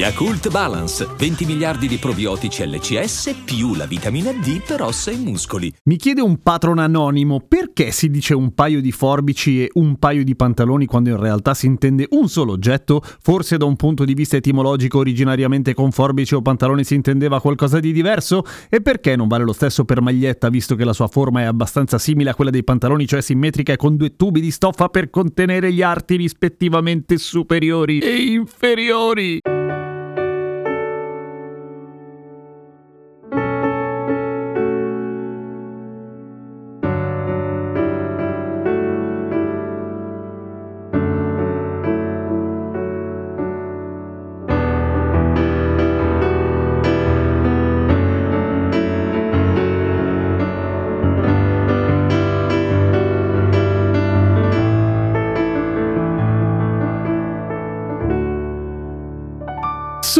Yakult Balance, 20 miliardi di probiotici LCS più la vitamina D per ossa e muscoli. Mi chiede un patron anonimo perché si dice un paio di forbici e un paio di pantaloni quando in realtà si intende un solo oggetto? Forse da un punto di vista etimologico originariamente con forbici o pantaloni si intendeva qualcosa di diverso? E perché non vale lo stesso per maglietta visto che la sua forma è abbastanza simile a quella dei pantaloni, cioè simmetrica e con due tubi di stoffa per contenere gli arti rispettivamente superiori e inferiori?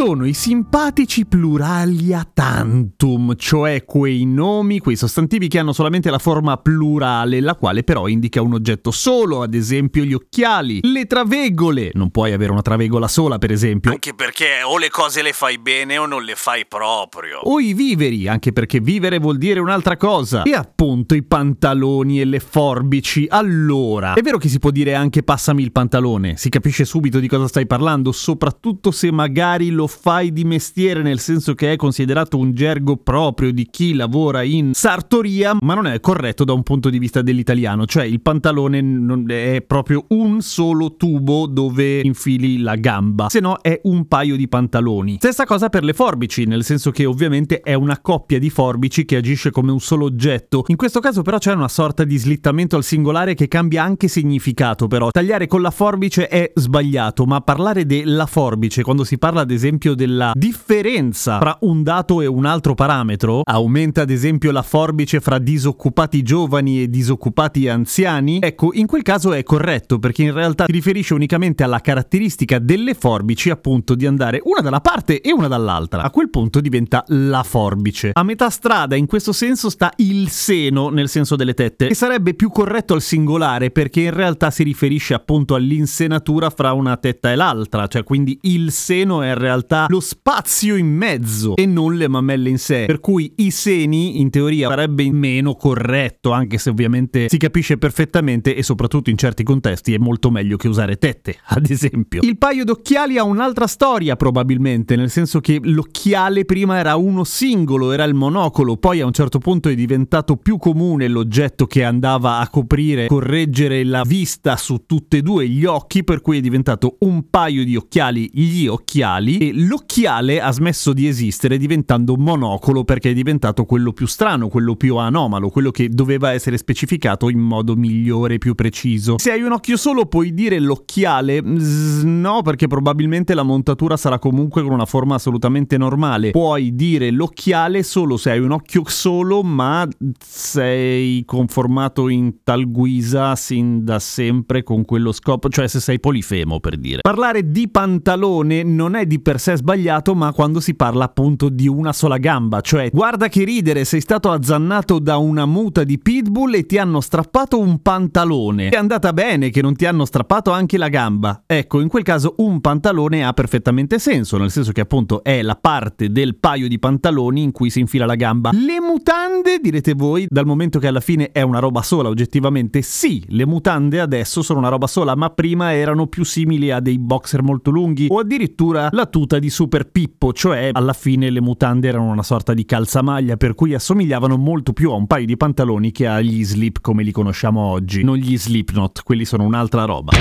Sono i simpatici plurali a tantum, cioè quei nomi, quei sostantivi che hanno solamente la forma plurale, la quale però indica un oggetto solo, ad esempio gli occhiali, le travegole, non puoi avere una travegola sola per esempio. Anche perché o le cose le fai bene o non le fai proprio. O i viveri, anche perché vivere vuol dire un'altra cosa. E appunto i pantaloni e le forbici. Allora, è vero che si può dire anche passami il pantalone, si capisce subito di cosa stai parlando, soprattutto se magari lo fai di mestiere, nel senso che è considerato un gergo proprio di chi lavora in sartoria, ma non è corretto da un punto di vista dell'italiano, cioè il pantalone è proprio un solo tubo dove infili la gamba, se no è un paio di pantaloni. Stessa cosa per le forbici, nel senso che ovviamente è una coppia di forbici che agisce come un solo oggetto. In questo caso però c'è una sorta di slittamento al singolare che cambia anche significato però. Tagliare con la forbice è sbagliato, ma parlare della forbice quando si parla ad esempio esempio della differenza fra un dato e un altro parametro, aumenta ad esempio la forbice fra disoccupati giovani e disoccupati anziani, ecco, in quel caso è corretto perché in realtà si riferisce unicamente alla caratteristica delle forbici appunto di andare una dalla parte e una dall'altra. A quel punto diventa la forbice. A metà strada in questo senso sta il seno nel senso delle tette, che sarebbe più corretto al singolare perché in realtà si riferisce appunto all'insenatura fra una tetta e l'altra, cioè quindi il seno è in realtà realtà lo spazio in mezzo e non le mammelle in sé. Per cui i seni in teoria sarebbe meno corretto, anche se ovviamente si capisce perfettamente e soprattutto in certi contesti è molto meglio che usare tette, ad esempio. Il paio d'occhiali ha un'altra storia probabilmente, nel senso che l'occhiale prima era uno singolo, era il monocolo, poi a un certo punto è diventato più comune l'oggetto che andava a coprire, correggere la vista su tutti e due gli occhi, per cui è diventato un paio di occhiali, gli occhiali, e l'occhiale ha smesso di esistere diventando monocolo perché è diventato quello più strano, quello più anomalo, quello che doveva essere specificato in modo migliore, più preciso. Se hai un occhio solo puoi dire l'occhiale? no, perché probabilmente la montatura sarà comunque con una forma assolutamente normale. Puoi dire l'occhiale solo se hai un occhio solo, ma sei conformato in tal guisa sin da sempre con quello scopo, cioè se sei polifemo per dire. Parlare di pantalone non è di per sé sbagliato, ma quando si parla appunto di una sola gamba, cioè guarda che ridere, sei stato azzannato da una muta di pitbull e ti hanno strappato un pantalone. È andata bene che non ti hanno strappato anche la gamba. Ecco, in quel caso un pantalone ha perfettamente senso, nel senso che appunto è la parte del paio di pantaloni in cui si infila la gamba. Le mutande, direte voi, dal momento che alla fine è una roba sola, oggettivamente sì, le mutande adesso sono una roba sola, ma prima erano più simili a dei boxer molto lunghi o addirittura la tuta tuta di Super Pippo, cioè alla fine le mutande erano una sorta di calzamaglia per cui assomigliavano molto più a un paio di pantaloni che agli slip come li conosciamo oggi. Non gli slipknot, quelli sono un'altra roba.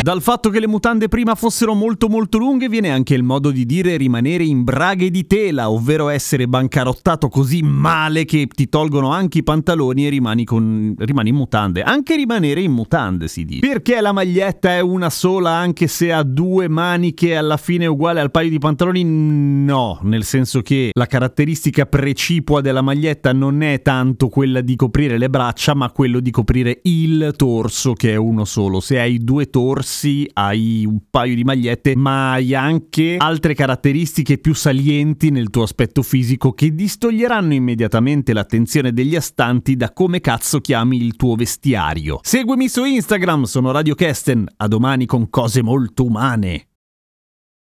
Dal fatto che le mutande prima fossero molto molto lunghe viene anche il modo di dire rimanere in braghe di tela, ovvero essere bancarottato così male che ti tolgono anche i pantaloni e rimani, con... rimani in mutande. Anche rimanere in mutande si dice. Perché la maglietta è una sola anche se ha due maniche alla fine uguale al paio di pantaloni? No, nel senso che la caratteristica precipua della maglietta non è tanto quella di coprire le braccia, ma quello di coprire il torso che è uno solo. Se hai due torsi corsi, hai un paio di magliette, ma hai anche altre caratteristiche più salienti nel tuo aspetto fisico che distoglieranno immediatamente l'attenzione degli astanti da come cazzo chiami il tuo vestiario. Seguimi su Instagram, sono Radio Kesten, a domani con cose molto umane.